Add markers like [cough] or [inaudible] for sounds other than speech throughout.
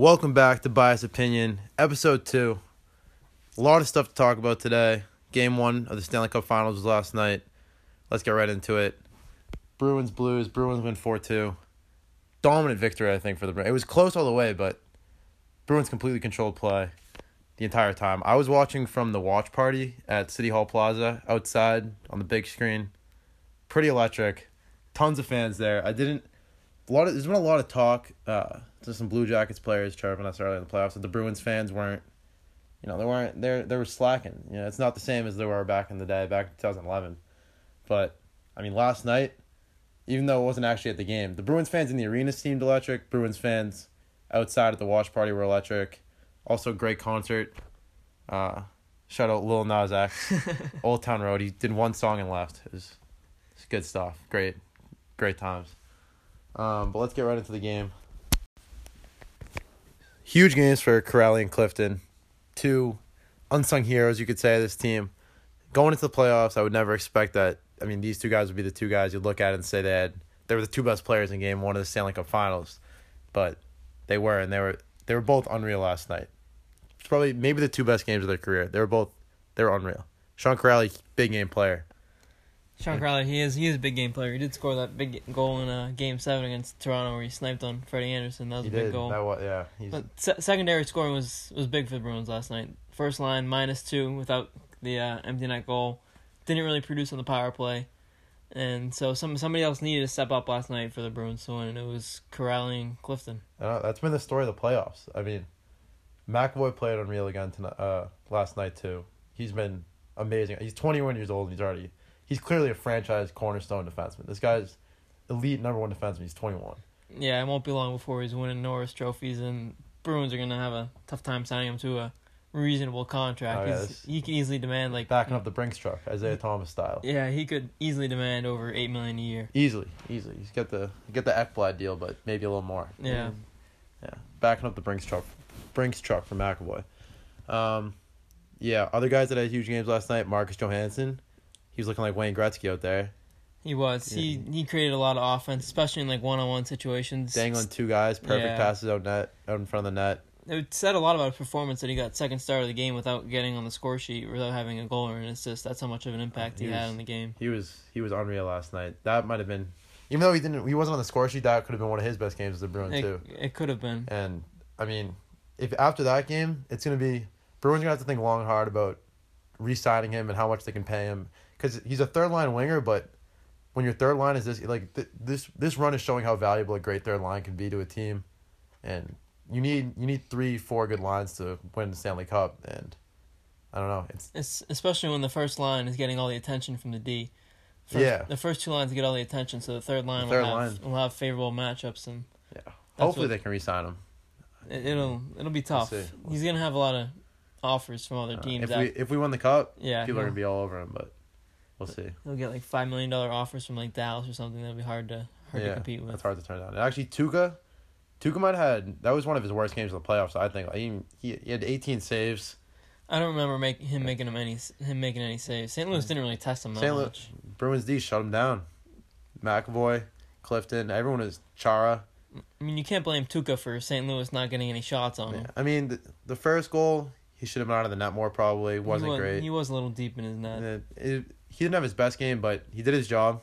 Welcome back to Bias Opinion, episode two. A lot of stuff to talk about today. Game one of the Stanley Cup Finals was last night. Let's get right into it. Bruins Blues. Bruins win four two. Dominant victory, I think, for the Bruins. It was close all the way, but Bruins completely controlled play the entire time. I was watching from the watch party at City Hall Plaza outside on the big screen. Pretty electric. Tons of fans there. I didn't a lot of there's been a lot of talk. Uh, to some Blue Jackets players chirping us early in the playoffs the Bruins fans weren't, you know, they weren't they they were slacking. You know, it's not the same as they were back in the day, back in 2011. But I mean, last night, even though it wasn't actually at the game, the Bruins fans in the arena seemed electric. Bruins fans outside at the watch party were electric. Also, great concert. Uh, shout out Lil Nas X, [laughs] Old Town Road. He did one song and left. It was, it's good stuff. Great, great times. Um, but let's get right into the game. Huge games for Kuraly and Clifton. Two unsung heroes, you could say, of this team. Going into the playoffs, I would never expect that. I mean, these two guys would be the two guys you'd look at and say they they were the two best players in game one of the Stanley Cup finals. But they were and they were they were both unreal last night. It's probably maybe the two best games of their career. They were both they were unreal. Sean Kuraly, big game player. Sean Kuraly, he is he is a big game player. He did score that big goal in uh, Game Seven against Toronto, where he sniped on Freddie Andersen. That was He a big did. goal. That was yeah. He's, But se- secondary scoring was was big for the Bruins last night. First line minus two without the uh, empty net goal. Didn't really produce on the power play, and so some somebody else needed to step up last night for the Bruins to win. And it was Kuraly and Clifton. I that's been the story of the playoffs. I mean, McAvoy played unreal again tonight, uh, last night too. He's been amazing. He's 21 years old. and He's already he's clearly a franchise cornerstone defenseman. This guy's elite number one defenseman. He's 21. Yeah, it won't be long before he's winning Norris trophies, and Bruins are gonna have a tough time signing him to a reasonable contract. Oh, yeah, He's- he can easily demand like Backing up the Brinks truck, Isaiah Thomas style. Yeah, he could easily demand over eight million a year. Easily, easily. He's got the get the Ekblad deal, but maybe a little more. Yeah. Yeah, backing up the Brinks truck, Brinks truck for McAvoy. Um, yeah, other guys that had huge games last night. Marcus Johansson, he was looking like Wayne Gretzky out there, He was. He he created a lot of offense, especially in like one on one situations. dangling two guys, perfect Yeah. passes out net, out in front of the net. It said a lot about his performance that he got second star of the game without getting on the score sheet, without having a goal or an assist. That's how much of an impact he, He had was- on the game. He was he was unreal last night. That might have been, even though he didn't, he wasn't on the score sheet. That could have been one of his best games as a Bruin It, too. it could have been. And I mean, if after that game, it's gonna be Bruins gonna have to think long and hard about re-signing him and how much they can pay him because he's a third line winger. But when your third line is this, like th- this, this run is showing how valuable a great third line can be to a team, and you need you need three, four good lines to win the Stanley Cup. And I don't know, it's It's especially when the first line is getting all the attention from the D. First, Yeah. The first two lines get all the attention, so the third line The third will have line. will have favorable matchups, and yeah. Hopefully what- they can re-sign him. it, it'll it'll be tough. see. He's gonna have a lot of offers from other Uh, teams. if we if we win the cup, yeah, people are gonna be all over him. But we'll see. He'll get like five million dollar offers from like Dallas or something. That'll be hard to hard to compete with. That's hard to turn down. Actually, Tuukka, Tuukka might have had that was one of his worst games of the playoffs. I think. He, he had eighteen saves. I don't remember make, him making him any him making any saves. St. Louis didn't really test him that St. Louis- much. Bruins D shut him down. McAvoy, Clifton, everyone is Chara. I mean, you can't blame Tuukka for St. Louis not getting any shots on Yeah. him. I mean, the, the first goal he should have been out of the net more. Probably wasn't he was, great. He was a little deep in his net. Uh, it- he didn't have his best game, but he did his job.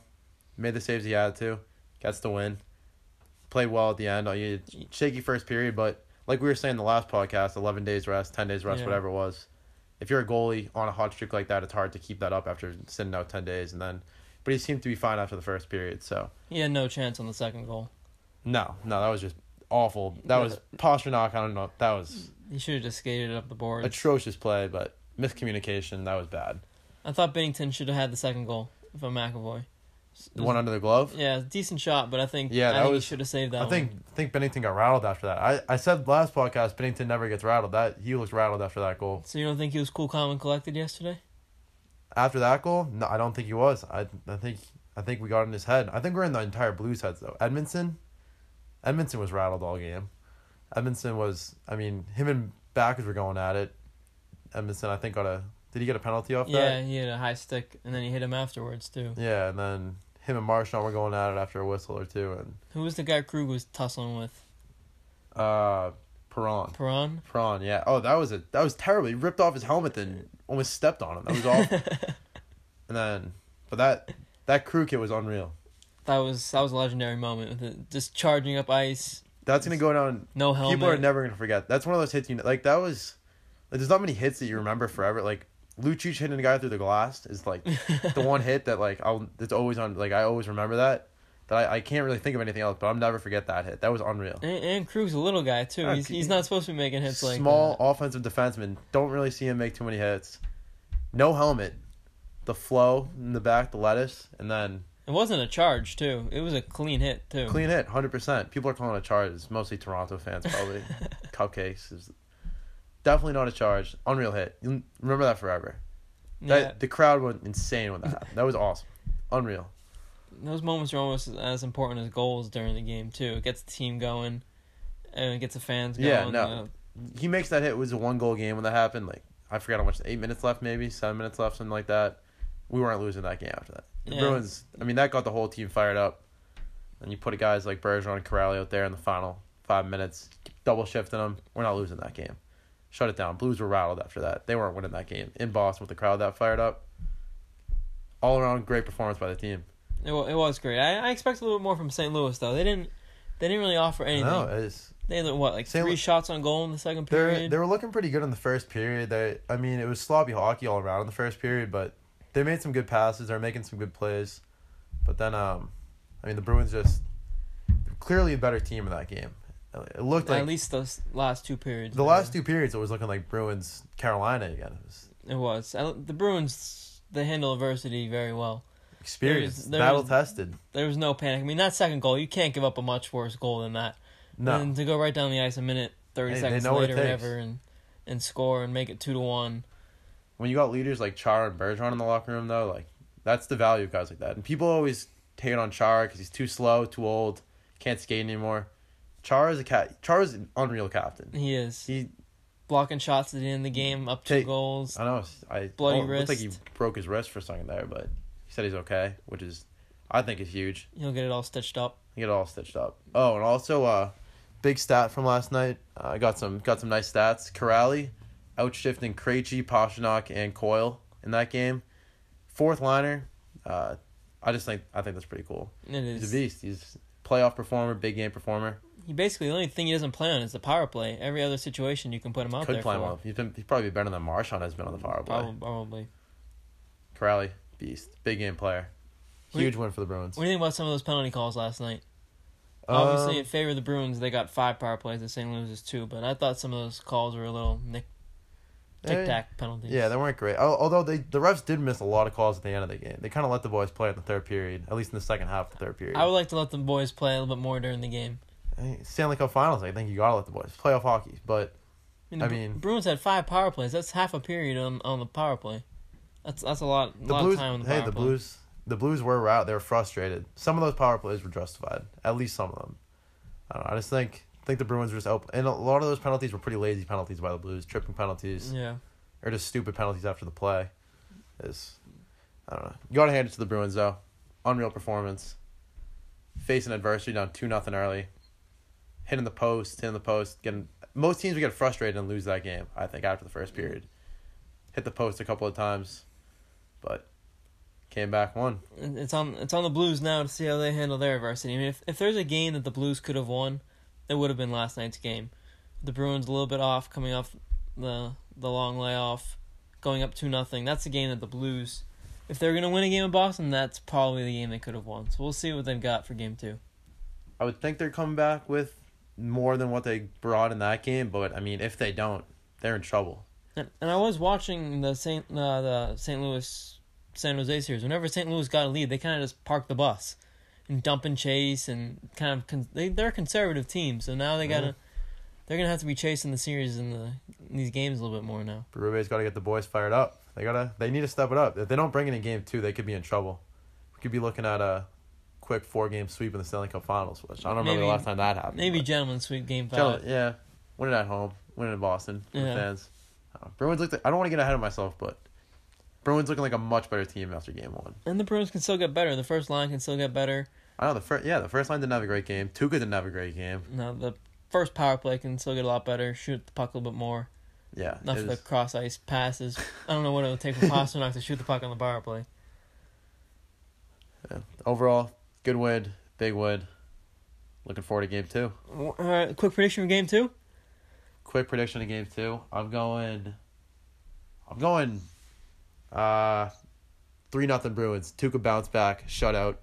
Made the saves he had to. Gets the win. Played well at the end. Had shaky first period, but like we were saying in the last podcast, eleven days rest, ten days rest, Yeah. whatever it was. If you're a goalie on a hot streak like that, it's hard to keep that up after sitting out ten days and then. But he seemed to be fine after the first period. So He had no chance on the second goal. no, no, that was just awful. That was Pastrnak. I don't know. That was He should have just skated it up the board. atrocious play, but miscommunication. That was bad. I thought Binnington should have had the second goal from McAvoy. The one under the glove. Yeah, decent shot, but I think Yeah, I that think was- he should have saved that. I think think Binnington got rattled after that. I, I said last podcast Binnington never gets rattled. That he was rattled after that goal. So you don't think he was cool, calm, and collected yesterday? After that goal, no, I don't think he was. I I think I think we got in his head. I think we're in the entire Blues heads though. Edmundson, Edmundson was rattled all game. Edmundson was. I mean, him and Backes were going at it. Edmundson, I think, got a. Did he get a penalty off Yeah, that? Yeah, he had a high stick, and then he hit him afterwards too. Yeah, and then him and Marchand were going at it after a whistle or two, and Who was the guy Krug was tussling with? uh, Perron. Perron. Perron, yeah. Oh, that was a that was terrible. He ripped off his helmet and almost stepped on him. That was awful. [laughs] and then, but that that Krug hit was unreal. That was that was a legendary moment with it just charging up ice. That's gonna go down. No helmet. People are never gonna forget. That's one of those hits. You like that was. Like, there's not many hits that you remember forever. Like Lucic hitting a guy through the glass is like the one hit that like I'll. It's always on. Like I always remember that. That I, I can't really think of anything else, but I'll never forget that hit. That was unreal. And, and Krug's a little guy too. Yeah, he's, he's not supposed to be making hits like Small offensive defenseman. Don't really see him make too many hits. No helmet. The flow in the back, the lettuce, and then It wasn't a charge too. It was a clean hit too. clean hit, hundred percent. People are calling it a charge. It's mostly Toronto fans, probably. [laughs] Cupcakes is definitely not a charge. Unreal hit. You remember that forever. That yeah, the crowd went insane when that happened. That was awesome. Unreal. those moments are almost as important as goals during the game too. It gets the team going, and it gets the fans going. Yeah, no. He makes that hit. It was a one goal game when that happened. Like I forgot how much. Eight minutes left, maybe seven minutes left, something like that. We weren't losing that game after that. The Yeah. Bruins. I mean, that got the whole team fired up. And you put a guys like Bergeron and Kuraly out there in the final five minutes, double shifting them. We're not losing that game. Shut it down. Blues were rattled after that. They weren't winning that game in Boston with the crowd that fired up. All around great performance by the team. it, wa- it was great. I, I expected a little bit more from St. Louis though. They didn't they didn't really offer anything. No, it's They had what like St. three Lu- shots on goal in the second period. they were looking pretty good in the first period. They I mean, it was sloppy hockey all around in the first period, but they made some good passes. They're making some good plays. But then um I mean, the Bruins just clearly a better team in that game. It looked like At least those last two periods. the were- last two periods it was looking like Bruins Carolina again. It was It was I, the Bruins. They handle adversity very well. experienced, there battle was- tested. There was no panic. I mean, that second goal, you can't give up a much worse goal than that. No. And to go right down the ice a minute, thirty Hey, they seconds know later, whatever, and and score and make it two to one. when you got leaders like Chara and Bergeron in the locker room, though, like that's the value of guys like that. And people always hate on Chara because he's too slow, too old, can't skate anymore. Chara is a cat. Chara is an unreal captain. He is He, blocking shots at the end of the game, up two goals. I know, I Bloody oh, looked like he broke his wrist for a second there, but he said he's okay, which is, I think, is huge. He'll get it all stitched up. He get it all stitched up. Oh, and also, uh, big stat from last night. Uh, I got some got some nice stats. Kuraly outshifting Krejci, Pastrnak, and Coyle in that game. Fourth liner. Uh, I just think I think that's pretty cool. It He's a beast. He's playoff performer, big game performer. He basically the only thing he doesn't play on is the power play. Every other situation you can put him out Could there play him for. well. He's been he's probably better than Marchand has been on the power play. Probably, probably. Kuraly, beast, big game player. What do you- Huge win for the Bruins. What do you think about some of those penalty calls last night? Obviously, Um, in favor of the Bruins, they got five power plays. The St. Louis is two, but I thought some of those calls were a little nick tic tac penalties. Yeah, they weren't great. Although they the refs did miss a lot of calls at the end of the game. They kind of let the boys play in the third period, at least in the second half of the third period. I would like to let the boys play a little bit more during the game. Stanley Cup Finals. I think you gotta let the boys playoff hockey, but I mean, I mean- Bruins had five power plays. That's half a period on, on the power play. That's that's a lot. A the lot Blues. of time on the hey, the play. Blues. The Blues were out. They were frustrated. Some of those power plays were justified. At least some of them. I don't know. I just think think the Bruins were just open, and a lot of those penalties were pretty lazy penalties by the Blues, tripping penalties Yeah, or just stupid penalties after the play. Is I don't know. You gotta hand it to the Bruins though. Unreal performance. Facing adversity down two nothing early. Hitting the post, hitting the post, getting most teams would get frustrated and lose that game, I think, after the first period. Hit the post a couple of times, but came back one. It's on it's on the Blues now to see how they handle their adversity. I mean, if if there's a game that the Blues could have won, it would have been last night's game. The Bruins a little bit off, coming off the the long layoff, going up two nothing. That's a game that the Blues, if they're gonna win a game in Boston, that's probably the game they could have won. So we'll see what they've got for game two. I would think they're coming back with more than what they brought in that game, but I mean, if they don't, they're in trouble. And, and I was watching the Saint uh, the St. Louis San Jose series. Whenever St. Louis got a lead, they kind of just parked the bus and dump and chase and kind of con- they they're a conservative team. So now they gotta Yeah. they're gonna have to be chasing the series in the in these games a little bit more now. Berube's got to get the boys fired up. They gotta. They need to step it up. If they don't bring it in game two, they could be in trouble. We could be looking at a quick four game sweep in the Stanley Cup Finals, which I don't remember the last time that happened. Maybe gentlemen sweep game five. Gentlemen, yeah, win it at home, win it in Boston Yeah. fans. Uh, Bruins looked. Like, I don't want to get ahead of myself, but Bruins looking like a much better team after game one. And the Bruins can still get better. The first line can still get better. I know the first. Yeah, the first line didn't have a great game. Tuukka didn't have a great game. Now the first power play can still get a lot better. Shoot the puck a little bit more. Yeah. Not for the cross ice passes. [laughs] I don't know what it would take for Pastrnak to shoot the puck on the power play. Yeah. Overall, good win, big win. Looking forward to game two. All right, quick prediction for game two. Quick prediction of game two. I'm going. I'm going. Uh, three nothing Bruins. Tuukka bounce back, shutout,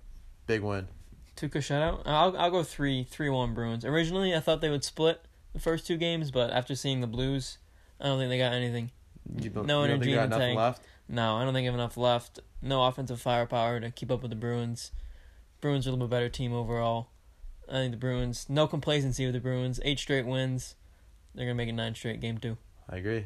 big win. Tuukka shutout. I'll I'll go three three one Bruins. Originally, I thought they would split the first two games, but after seeing the Blues, I don't think they got anything. No you don't think energy in the tank. left. No, I don't think they have enough left. No offensive firepower to keep up with the Bruins. Bruins are a little bit better team overall. I think the Bruins. No complacency with the Bruins. Eight straight wins. They're gonna make it nine straight. Game two. I agree.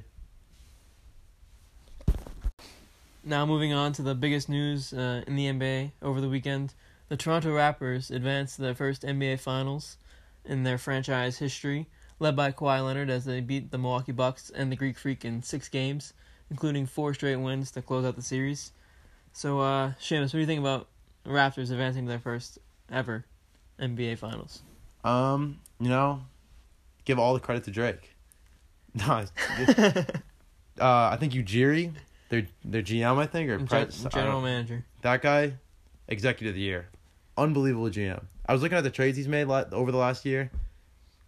Now moving on to the biggest news uh, in the NBA over the weekend, the Toronto Raptors advanced to their first NBA Finals in their franchise history, led by Kawhi Leonard as they beat the Milwaukee Bucks and the Greek Freak in six games, including four straight wins to close out the series. So, uh, Seamus, what do you think about Raptors advancing to their first ever NBA Finals? Um, you know, give all the credit to Drake. [laughs] No, uh, I think Ujiri, their their GM, I think, or pres- general manager. that guy, executive of the year, unbelievable GM. I was looking at the trades he's made over the last year.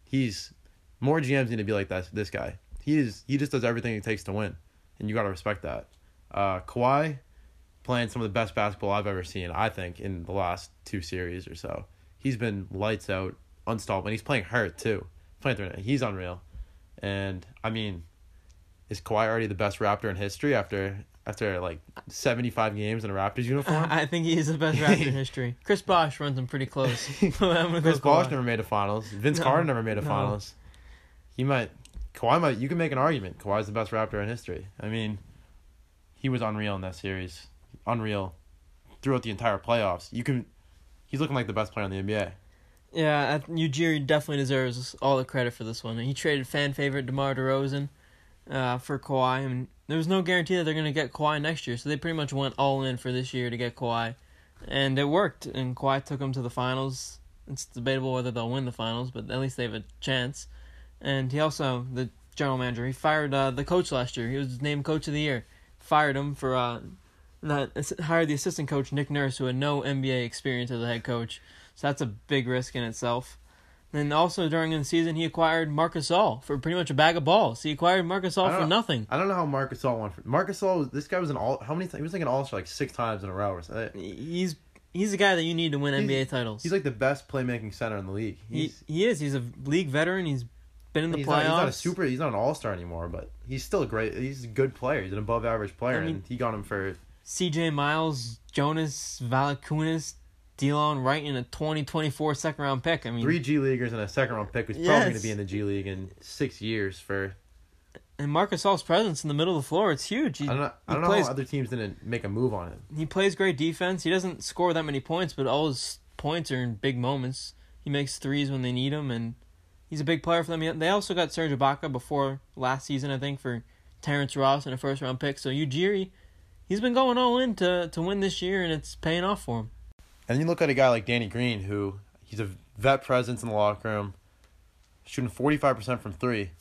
He's more GMs need to be like that. This guy, he is he just does everything it takes to win, and you got to respect that. Uh, Kawhi playing some of the best basketball I've ever seen. I think in the last two series or so, he's been lights out, unstoppable, and he's playing hurt too. Playing through it. He's unreal, and I mean, is Kawhi already the best Raptor in history after after like seventy five games in a Raptors uniform? [laughs] I think he is the best Raptor in [laughs] history. Chris Bosh runs him pretty close. [laughs] I'm gonna go Chris Bosh never made a finals. Vince No, Carter never made a no. finals. He might. Kawhi might. You can make an argument. Kawhi's the best Raptor in history. I mean, he was unreal in that series. Unreal, throughout the entire playoffs. You can. He's looking like the best player in the NBA. Yeah, I- Ujiri definitely deserves all the credit for this one. He traded fan favorite DeMar DeRozan uh, for Kawhi, and there was no guarantee that they're going to get Kawhi next year, so they pretty much went all in for this year to get Kawhi. And it worked, and Kawhi took them to the finals. It's debatable whether they'll win the finals, but at least they have a chance. And he also, the general manager, he fired uh, the coach last year. He was named coach of the year. Fired him for uh, not hired the assistant coach Nick Nurse, who had no NBA experience as a head coach. So that's a big risk in itself. And also during the season, he acquired Marc Gasol for pretty much a bag of balls. He acquired Marc Gasol for nothing. I don't know how Marc Gasol won. For, Marc Gasol. This guy was an all. How many? He was like an All Star like six times in a row or something. He's he's the guy that you need to win He's- NBA titles. He's like the best playmaking center in the league. he he is. He's a league veteran. He's been in the he's, playoffs. not, he's not a super. He's not an All Star anymore, but he's still a great. He's a good player. He's an above average player, I mean- and he got him for C.J. Miles, Jonas Valanciunas, Delon Wright in a 2024 second round pick. I mean, three G leaguers and a second round pick who's probably going to be in the G League in six years. For and Marc Gasol's presence in the middle of the floor, it's huge. He, I don't know. I don't know plays how other teams didn't make a move on him. he plays great defense. He doesn't score that many points, but all his points are in big moments. He makes threes when they need him, and he's a big player for them. They also got Serge Ibaka before last season, I think, for Terrence Ross and a first round pick. So Ujiri, he's been going all in to to win this year, and it's paying off for him. And then you look at a guy like Danny Green, who he's a vet presence in the locker room, shooting forty five percent from three.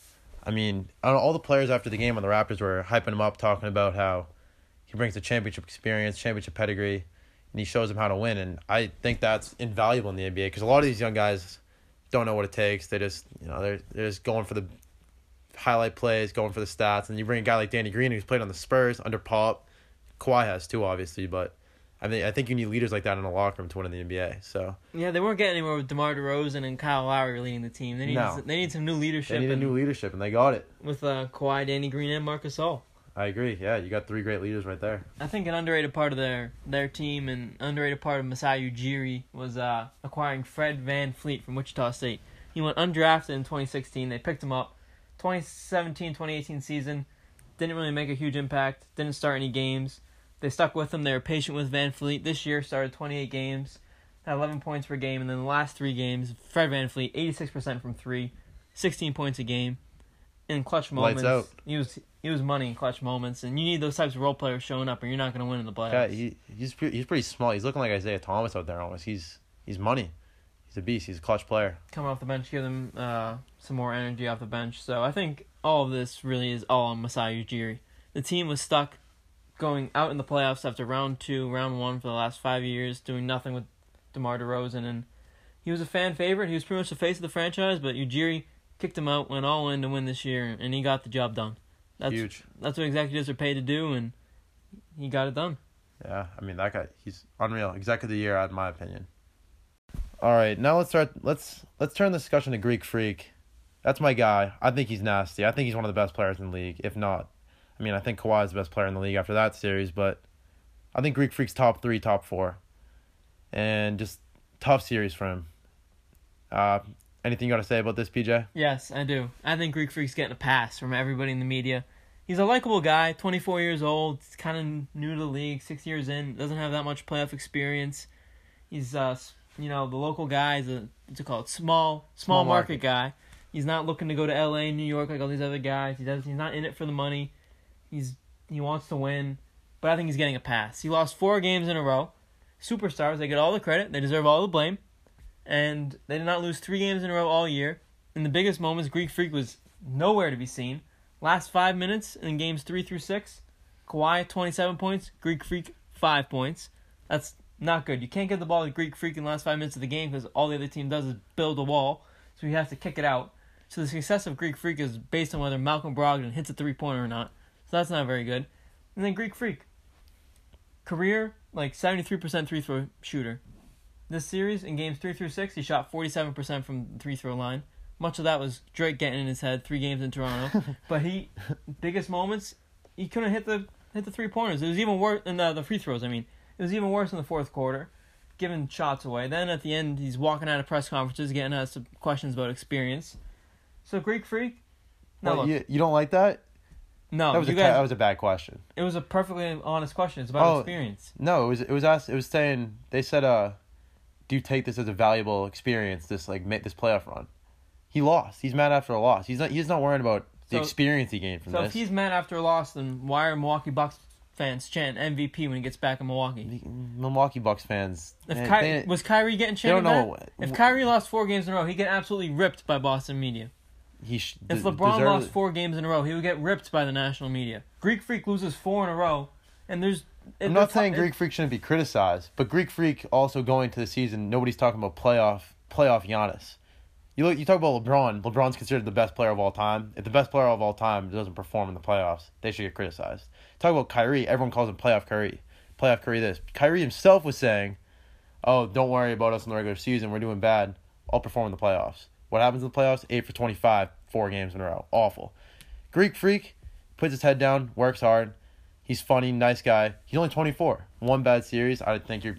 I mean, all the players after the game on the Raptors were hyping him up, talking about how he brings the championship experience, championship pedigree, and he shows them how to win. And I think that's invaluable in the NBA because a lot of these young guys don't know what it takes. They just, you know, they're they're just going for the highlight plays, going for the stats. And you bring a guy like Danny Green who's played on the Spurs under Pop, Kawhi has too, obviously, but. I mean, I think you need leaders like that in the locker room to win in the NBA. So Yeah, they weren't getting anywhere with DeMar DeRozan and Kyle Lowry leading the team. They need No. they need some new leadership. they need a new leadership, and they got it. with uh, Kawhi, Danny Green, and Marc Gasol. I agree. Yeah, you got three great leaders right there. I think an underrated part of their their team and underrated part of Masai Ujiri was uh, acquiring Fred VanVleet from Wichita State. He went undrafted in 2016. They picked him up. 2017-2018 season didn't really make a huge impact. Didn't start any games. They stuck with him. They were patient with VanVleet. This year started 28 games, had 11 points per game, and then the last three games, Fred VanVleet 86% from three, 16 points a game. In clutch Lights moments, out. he was he was money in clutch moments, and you need those types of role players showing up, or you're not going to win in the playoffs. Yeah, he he's pre- he's pretty small. He's looking like Isaiah Thomas out there almost. He's he's money. he's a beast. He's a clutch player. coming off the bench, give them uh, some more energy off the bench. So I think all of this really is all on Masai Ujiri. The team was stuck going out in the playoffs after round two, round one for the last five years, doing nothing with DeMar DeRozan, and he was a fan favorite. He was pretty much the face of the franchise, but Ujiri kicked him out, went all in to win this year, and he got the job done. That's Huge. that's what executives are paid to do, and he got it done. Yeah, I mean that guy, he's unreal. Executive of the year, in my opinion. All right, now let's start. Let's let's turn the discussion to Greek Freak. That's my guy. I think he's nasty. I think he's one of the best players in the league. If not, I mean, I think Kawhi is the best player in the league after that series. But I think Greek Freak's top three, top four, and just tough series for him. Uh, anything you got to say about this, PJ? Yes, I do. I think Greek Freak's getting a pass from everybody in the media. He's a likable guy, 24 years old, kind of new to the league, six years in, doesn't have that much playoff experience. He's, uh, you know, the local guy. is a what's it called? Small, small, Small market. market. guy. He's not looking to go to L.A., New York like all these other guys. He does. He's not in it for the money. He's he wants to win, but I think he's getting a pass. He lost four games in a row. Superstars, they get all the credit. They deserve all the blame, and they did not lose three games in a row all year. In the biggest moments, Greek Freak was nowhere to be seen. Last five minutes in games three through six, Kawhi twenty seven points, Greek Freak five points. That's not good. You can't get the ball to Greek Freak in the last five minutes of the game because all the other team does is build a wall, so he has to kick it out. So the success of Greek Freak is based on whether Malcolm Brogdon hits a three pointer or not. So that's not very good. And then Greek Freak, career like seventy three percent three throw shooter. This series in games three through six, he shot forty seven percent from the three throw line. Much of that was Drake getting in his head three games in Toronto. [laughs] but he biggest moments, he couldn't hit the hit the three pointers. It was even worse in the, the free throws. I mean, it was even worse in the fourth quarter, giving shots away. Then at the end, he's walking out of press conferences, getting asked some questions about experience. So Greek Freak, no, Well, you, you don't like that? No, that was a guys, that was a bad question. it was a perfectly honest question. It's about Oh. experience. No, it was it was asked. It was saying they said, "Uh, do you take this as a valuable experience? This like this playoff run." He lost. He's mad after a loss. He's not. He's not worrying about the So- experience he gained from So this. So if he's mad after a loss, then why are Milwaukee Bucks fans chant MVP when he gets back in Milwaukee? The Milwaukee Bucks fans. If man, Ky- they- was Kyrie getting they don't know. that? If Kyrie lost four games in a row, he'd get absolutely ripped by Boston media. He sh- If LeBron lost four games in a row, he would get ripped by the national media. Greek Freak loses four in a row, and there's. I'm not saying Greek Freak shouldn't be criticized, but Greek Freak also going to the season. Nobody's talking about playoff playoff Giannis. You look. You talk about LeBron. LeBron's considered the best player of all time. If the best player of all time doesn't perform in the playoffs, they should get criticized. Talk about Kyrie. Everyone calls him playoff Kyrie. Playoff Kyrie. This Kyrie himself was saying, "Oh, don't worry about us in the regular season. We're doing bad. I'll perform in the playoffs." What happens in the playoffs? Eight for twenty five, four games in a row. Awful. Greek Freak puts his head down, works hard. He's funny, nice guy. He's only 24. One bad series. I think you're.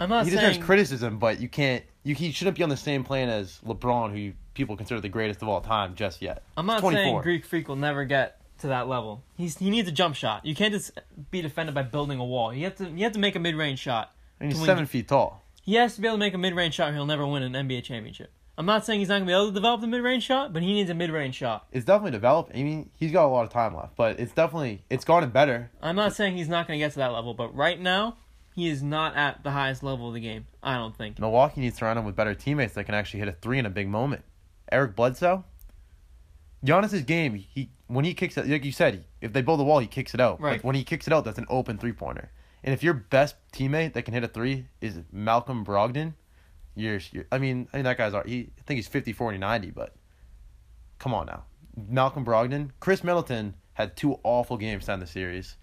I'm not he deserves saying. criticism, but you can't. You he shouldn't be on the same plane as LeBron, who people consider the greatest of all time, just yet. I'm not saying Greek Freak will never get to that level. He's he needs a jump shot. You can't just be defended by building a wall. You have to you have to make a mid range shot. And he's seven feet tall. He has to be able to make a mid range shot. He'll never win an NBA championship. I'm not saying he's not gonna be able to develop the mid range shot, but he needs a mid range shot. It's definitely developing. I mean, he's got a lot of time left, but it's definitely it's gotten better. I'm not saying he's not gonna get to that level, but right now he is not at the highest level of the game. I don't think. Milwaukee needs to surround him with better teammates that can actually hit a three in a big moment. Eric Bledsoe. Giannis's game, he when he kicks it, like you said, if they build a wall, he kicks it out. Right. But when he kicks it out, that's an open three pointer. And if your best teammate that can hit a three is Malcolm Brogdon, you're I mean, I mean that guy's he I think he's 50, 40, 90, but come on now. Malcolm Brogdon, Khris Middleton had two awful games down the series.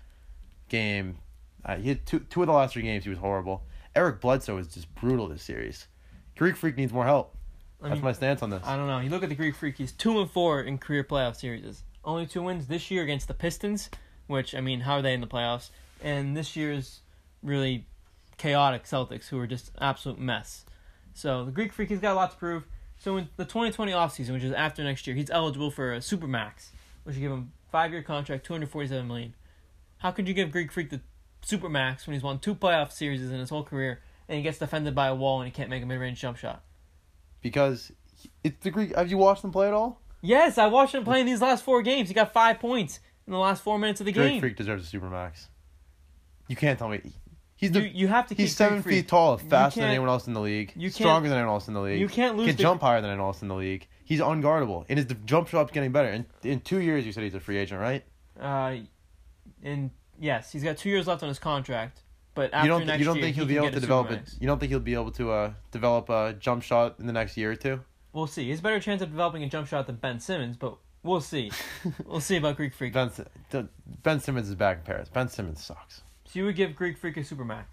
Game, uh, he had two two of the last three games he was horrible. Eric Bledsoe is just brutal this series. Greek Freak needs more help. I That's mean, my stance on this. I don't know. You look at the Greek Freak. He's two and four in career playoff series. Only two wins this year against the Pistons, which I mean, how are they in the playoffs? And this year's really chaotic Celtics, who are just absolute mess. So the Greek Freak, he's got a lot to prove. So in the 2020 offseason, which is after next year, he's eligible for a supermax, which would give him five year contract, 247 million. How could you give Greek Freak the supermax when he's won two playoff series in his whole career and he gets defended by a wall and he can't make a mid range jump shot? because it's the Greek. Have you watched him play at all? Yes, I watched him playing these last four games. He got five points in the last four minutes of the game. Greek game. Freak deserves a supermax. You can't tell me He's the you have to keep he's seven feet tall, faster than anyone else in the league, you stronger than anyone else in the league. You can't lose can the- jump higher than anyone else in the league. He's unguardable, and his jump shot's getting better. In in two years, you said he's a free agent, right? Uh, and yes, he's got two years left on his contract. But after you don't next you don't year, think he he'll be able to develop it? You don't think he'll be able to uh, develop a jump shot in the next year or two? We'll see. He's better chance of developing a jump shot than Ben Simmons, but we'll see. [laughs] we'll see about Greek Freak. Ben Ben Simmons is back in Paris. Ben Simmons sucks. So you would give Greek Freak a supermax.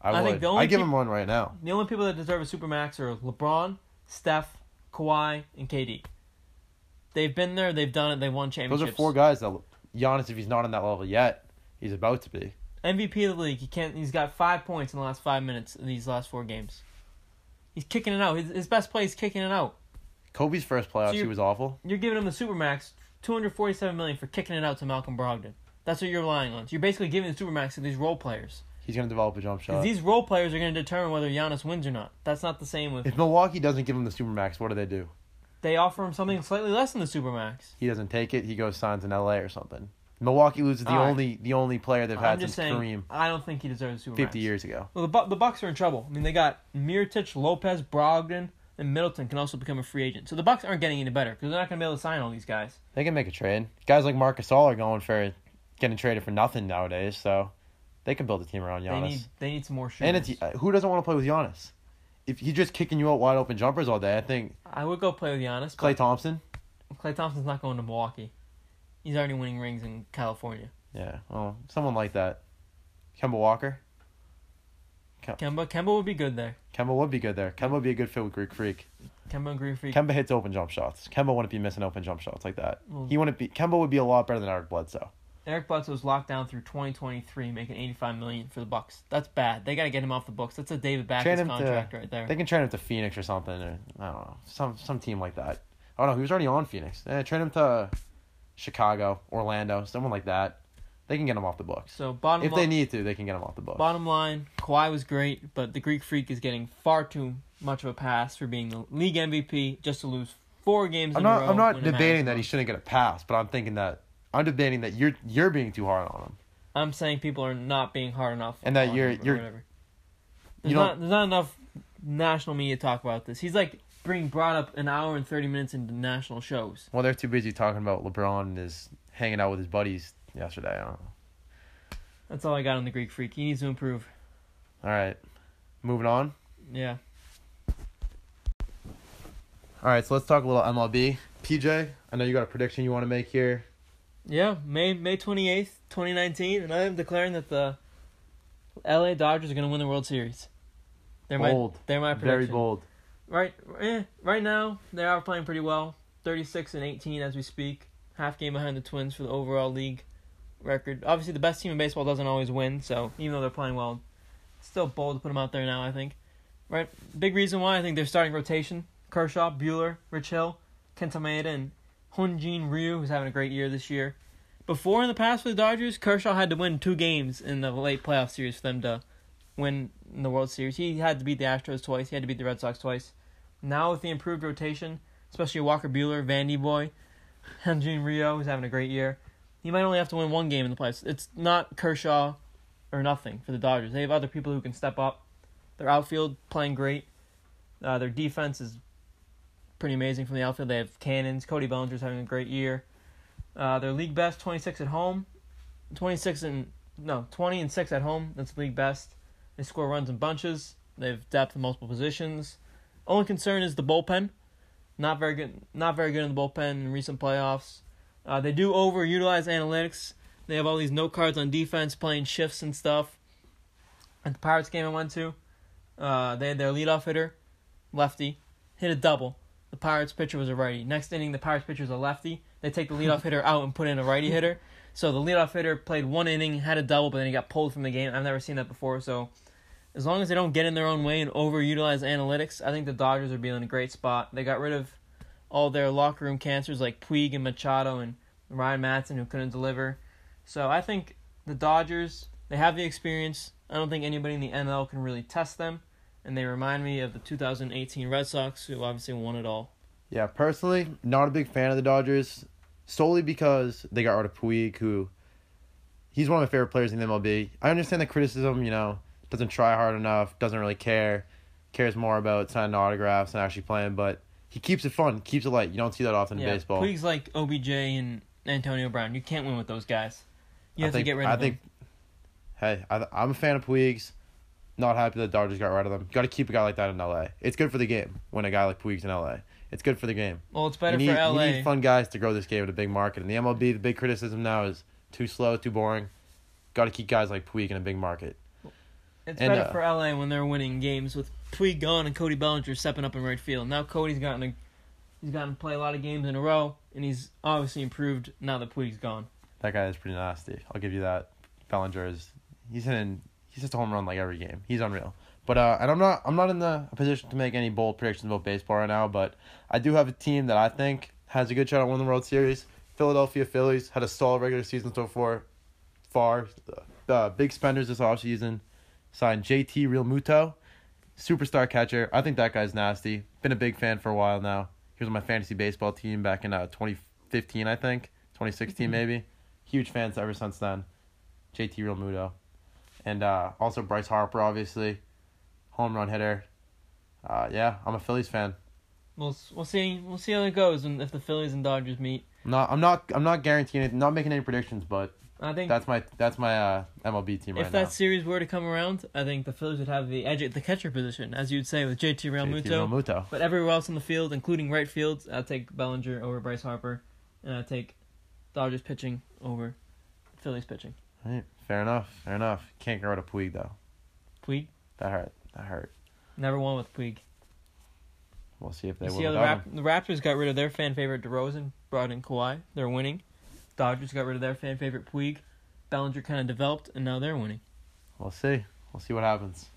I, I think would. the only I give peop- him one right now. The only people that deserve a supermax are LeBron, Steph, Kawhi, and KD. They've been there. They've done it. They won championships. Those championships. are four guys that Giannis, if he's not on that level yet, he's about to be. MVP of the league. He can't. He's got five points in the last five minutes of these last four games. He's kicking it out. His, his best play is kicking it out. Kobe's first playoffs, So he you're- was awful. You're giving him the supermax, two hundred forty-seven million for kicking it out to Malcolm Brogdon. That's what you're relying on. So you're basically giving the supermax to these role players. He's going to develop a jump shot. these role players are going to determine whether Giannis wins or not. That's not the same with. If Milwaukee doesn't give him the supermax, what do they do? They offer him something slightly less than the supermax. He doesn't take it. He goes signs in L.A. or something. Milwaukee loses the right. only the only player they've I'm had just since saying. Kareem I don't think he deserves. 50 years ago. Well, the Bu- the Bucks are in trouble. I mean, they got Mirotic, Lopez, Brogdon, and Middleton can also become a free agent. So the Bucks aren't getting any better because they're not going to be able to sign all these guys. They can make a trade. Guys like Marc Gasol are going for getting traded for nothing nowadays, so they can build a team around They Giannis. need they need some more shooters. and it's uh, who doesn't want to play with Giannis? If he's just kicking you out wide open jumpers all day, I think I would go play with Giannis. Klay Thompson. Klay Thompson's not going to Milwaukee. He's already winning rings in California. Yeah, well, someone like that. Kemba Walker. Kemba Kemba would be good there. Kemba would be good there. Kemba would be a good fit with Greek Freak. Kemba and Green Freak. Kemba hits open jump shots. Kemba wouldn't be missing open jump shots like that. Well- He wouldn't be. Kemba would be a lot better than Eric Bledsoe. Eric Bledsoe's locked down through 2023, making 85 million for the Bucks. That's bad. They got to get him off the books. That's a David Backes him to- contract right there. They can trade him to Phoenix or something, or I don't know, some some team like that. Oh no, he was already on Phoenix. Eh, trade him to Chicago, Orlando, someone like that. They can get him off the books. so bottom If line, they need to, they can get him off the books. Bottom line, Kawhi was great, but the Greek Freak is getting far too much of a pass for being the league MVP just to lose four games I'm in a not. row. I'm not debating that he shouldn't get a pass, but I'm thinking that I'm debating that you're you're being too hard on him. I'm saying people are not being hard enough. And that you're- you're- whatever. There's you not there's not enough national media talk about this. He's like being brought up an hour and thirty minutes into national shows. Well, they're too busy talking about LeBron and his hanging out with his buddies yesterday. I don't know. That's all I got on the Greek Freak. He needs to improve. All right, moving on. Yeah. All right, so let's talk a little MLB. PJ, I know you got a prediction you want to make here. Yeah, May May twenty eighth, twenty nineteen, and I am declaring that the LA Dodgers are gonna win the World Series. They're Bold. my they're my prediction. Very bold. Right, eh, right now they are playing pretty well. Thirty six and eighteen as we speak. Half game behind the Twins for the overall league record. Obviously, the best team in baseball doesn't always win, so even though they're playing well, it's still bold to put them out there now. I think. Right, big reason why I think they're starting rotation: Kershaw, Buehler, Rich Hill, Kenta Maeda, and Hyun-jin Ryu, who's having a great year this year. Before in the past for the Dodgers, Kershaw had to win two games in the late playoff series for them to win in the World Series. He had to beat the Astros twice. He had to beat the Red Sox twice. Now with the improved rotation, especially Walker Buehler, Vandy Boy, [laughs] Hyun-jin Ryu, who's having a great year, he might only have to win one game in the playoffs. It's not Kershaw or nothing for the Dodgers. They have other people who can step up. Their outfield playing great. Uh, their defense is pretty amazing from the outfield. They have cannons. Cody Bellinger's having a great year. Uh, their league best, 26 at home. 26 and, no, 20 and 6 at home. That's league best. They score runs in bunches. They have depth in multiple positions. Only concern is the bullpen. Not very good. Not very good in the bullpen in recent playoffs. Uh, they do overutilize analytics. They have all these note cards on defense, playing shifts and stuff. At the Pirates game I went to, uh, they had their leadoff hitter, lefty, hit a double. The Pirates pitcher was a righty. Next inning, the Pirates pitcher was a lefty. They take the leadoff hitter out and put in a righty hitter. So the leadoff hitter played one inning, had a double, but then he got pulled from the game. I've never seen that before. So as long as they don't get in their own way and overutilize analytics, I think the Dodgers are being in a great spot. They got rid of all their locker room cancers like Puig and Machado and Ryan Madson who couldn't deliver. So I think the Dodgers, they have the experience. I don't think anybody in the NL can really test them. And they remind me of the 2018 Red Sox, who obviously won it all. Yeah, personally, not a big fan of the Dodgers, solely because they got rid of Puig, who he's one of my favorite players in the MLB. I understand the criticism, you know, doesn't try hard enough, doesn't really care, cares more about signing autographs and actually playing. But he keeps it fun, keeps it light. You don't see that often yeah, in baseball. Puig's like OBJ and Antonio Brown. You can't win with those guys. You I have think, to get rid I of think, them. hey, I, I'm a fan of Puig's. Not happy that Dodgers got rid of them. Got to keep a guy like that in LA. It's good for the game when a guy like Puig's in LA. It's good for the game. Well, it's better you need, for LA. You need fun guys to grow this game in a big market. And the MLB, the big criticism now is too slow, too boring. Got to keep guys like Puig in a big market. It's And, better uh, for LA when they're winning games with Puig gone and Cody Bellinger stepping up in right field. Now Cody's gotten a, he's gotten to play a lot of games in a row, and he's obviously improved now that Puig's gone. That guy is pretty nasty. I'll give you that. Bellinger is he's in he's just a home run like every game. He's unreal. But uh, and I'm not I'm not in the position to make any bold predictions about baseball right now. But I do have a team that I think has a good shot at winning the World Series. Philadelphia Phillies had a solid regular season so far. Far, uh, big spenders this offseason. Signed JT Realmuto, superstar catcher. I think that guy's nasty. Been a big fan for a while now. He was on my fantasy baseball team back in uh, 2015, I think. 2016 Mhm. maybe. Huge fans ever since then. JT Realmuto. And uh, also Bryce Harper, obviously. Home run hitter. Uh, yeah, I'm a Phillies fan. We'll we'll see we'll see how it goes when if the Phillies and Dodgers meet. I'm I'm not I'm not guaranteeing it, not making any predictions, but I think that's my that's my uh, MLB team right if that now. series were to come around, I think the Phillies would have the edge at the catcher position, as you'd say with JT Real JT Realmuto. But everywhere else in the field, including right field, I'd take Bellinger over Bryce Harper, and I'd take Dodgers pitching over Phillies pitching. Right, fair enough. Fair enough. Can't get rid of Puig though. Puig That hurt. That hurt. never won with Puig. We'll see if they You see how the, Rap- the Raptors got rid of their fan favorite DeRozan, brought in Kawhi. They're winning. Dodgers got rid of their fan favorite Puig. Bellinger kind of developed, and now they're winning. We'll see. We'll see what happens.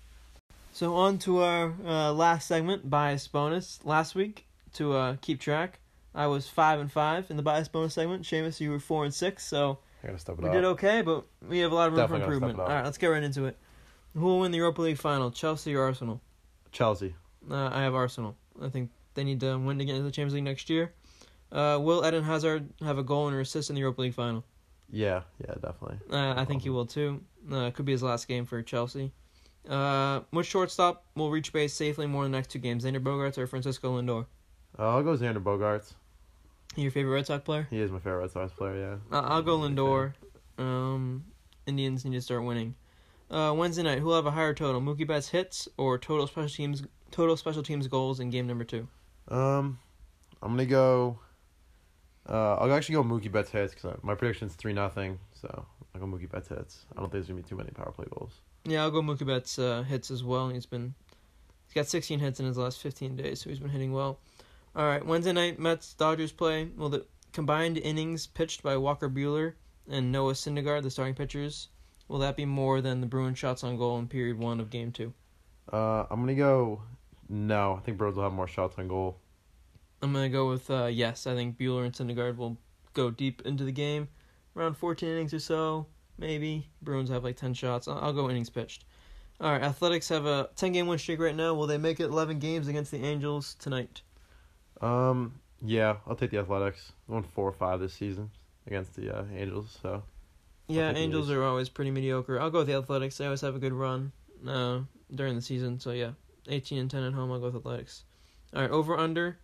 So on to our uh, last segment, bias bonus. Last week, to uh, keep track, I was five and five in the bias bonus segment. Seamus, you were four and six. So I gotta step it we up. did okay, but we have a lot of room Definitely for improvement. it All up. right, let's get right into it. Who will win the Europa League final, Chelsea or Arsenal? Chelsea. Uh, I have Arsenal. I think they need to win to get into the Champions League next year. Uh, will Eden Hazard have a goal and an assist in the Europa League final? Yeah, yeah, definitely. Uh, I think he will too. Uh, could be his last game for Chelsea. Uh, which shortstop will reach base safely more in the next two games, Xander Bogaerts or Francisco Lindor? Uh, I'll go Xander Bogaerts. Your favorite Red Sox player? He is my favorite Red Sox player. Yeah. Uh, I'll go Lindor. Um, Indians need to start winning. Uh, Wednesday night, who'll have a higher total, Mookie Betts hits or total special teams total special teams goals in game number two? Um, I'm gonna go. Uh, I'll actually go Mookie Betts hits because my prediction's three nothing. So I'll go Mookie Betts hits. I don't think there's gonna be too many power play goals. Yeah, I'll go Mookie Betts uh, hits as well. He's been he's got 16 hits in his last 15 days, so he's been hitting well. All right, Wednesday night Mets Dodgers play. Well, the combined innings pitched by Walker Buehler and Noah Syndergaard, the starting pitchers, will that be more than the Bruins shots on goal in period one of game two? Uh, I'm gonna go. No, I think Bruins will have more shots on goal. I'm gonna go with uh, yes. I think Buehler and Syndergaard will go deep into the game, around 14 innings or so, maybe. Bruins have like 10 shots. I'll, I'll go innings pitched. All right, Athletics have a 10 game win streak right now. Will they make it 11 games against the Angels tonight? Um, yeah, I'll take the Athletics. Won four or five this season against the uh, Angels. So Yeah, Angels are always pretty mediocre. I'll go with the Athletics. They always have a good run uh, during the season. So yeah, 18 and 10 at home. I'll go with Athletics. All right, over under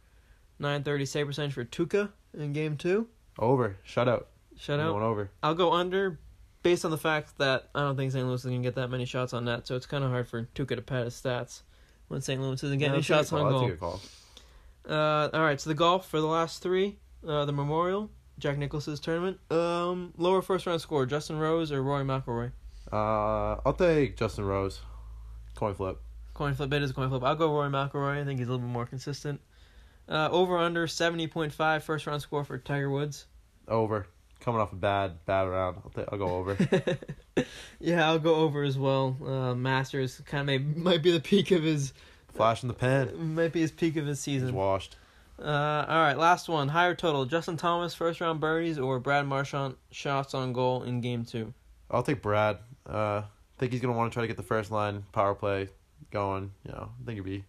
930 save percentage for Tuukka in game two. over shutout. Shut I'm out. Going over. I'll go under based on the fact that I don't think St. Louis is going to get that many shots on net, so it's kind of hard for Tuukka to pad his stats when St. Louis isn't getting Yeah, any that's a good shots on goal. Uh, all right, so the golf for the last three, uh, the Memorial, Jack Nicklaus's tournament. Um, lower first round score: Justin Rose or Rory McIlroy. Uh, I'll take Justin Rose. Coin flip. Coin flip. It is a coin flip. I'll go Rory McIlroy. I think he's a little bit more consistent. Uh, over under 70.5 first round score for Tiger Woods. Over. Coming off a bad bad round. I'll, ta- I'll go over. [laughs] yeah, I'll go over as well. Uh, Masters kind of may, might be the peak of his Flash in the pan. might be his peak of his He's season. washed. Uh, all right, last one. Higher total: Justin Thomas first round birdies or Brad Marchand shots on goal in game two. I'll take Brad. Uh, I think he's gonna want to try to get the first line power play going. You know, I think it'd be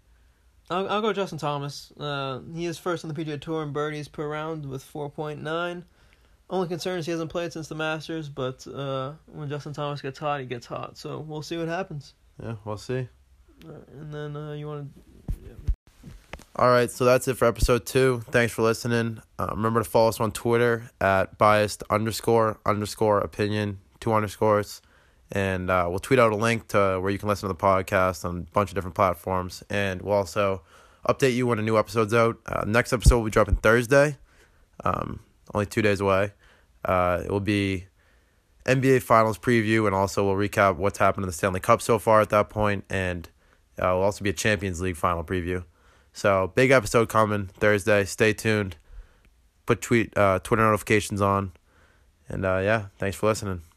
I'll I'll go Justin Thomas. Uh, he is first on the PGA Tour in birdies per round with four point nine. Only concern is he hasn't played since the Masters, but uh, when Justin Thomas gets hot, he gets hot. So we'll see what happens. Yeah, we'll see. And then uh, you want to. All right, so that's it for episode two. Thanks for listening. Uh, remember to follow us on Twitter at biased underscore underscore opinion two underscores, and uh, we'll tweet out a link to where you can listen to the podcast on a bunch of different platforms, and we'll also update you when a new episode's out. Uh, next episode will be dropping Thursday, um, only two days away. Uh, it will be NBA Finals preview, and also we'll recap what's happened in the Stanley Cup so far at that point, and uh, will also be a Champions League final preview. So big episode coming Thursday. Stay tuned. Put tweet uh, Twitter notifications on, and uh, yeah, thanks for listening.